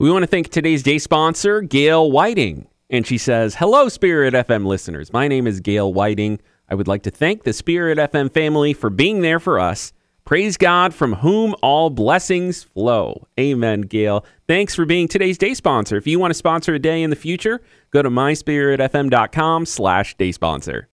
We want to thank today's day sponsor, Gail Whiting. And she says, Hello, Spirit FM listeners. My name is Gail Whiting. I would like to thank the Spirit FM family for being there for us. Praise God from whom all blessings flow. Amen, Gail. Thanks for being today's day sponsor. If you want to sponsor a day in the future, go to myspiritfm.com slash day sponsor.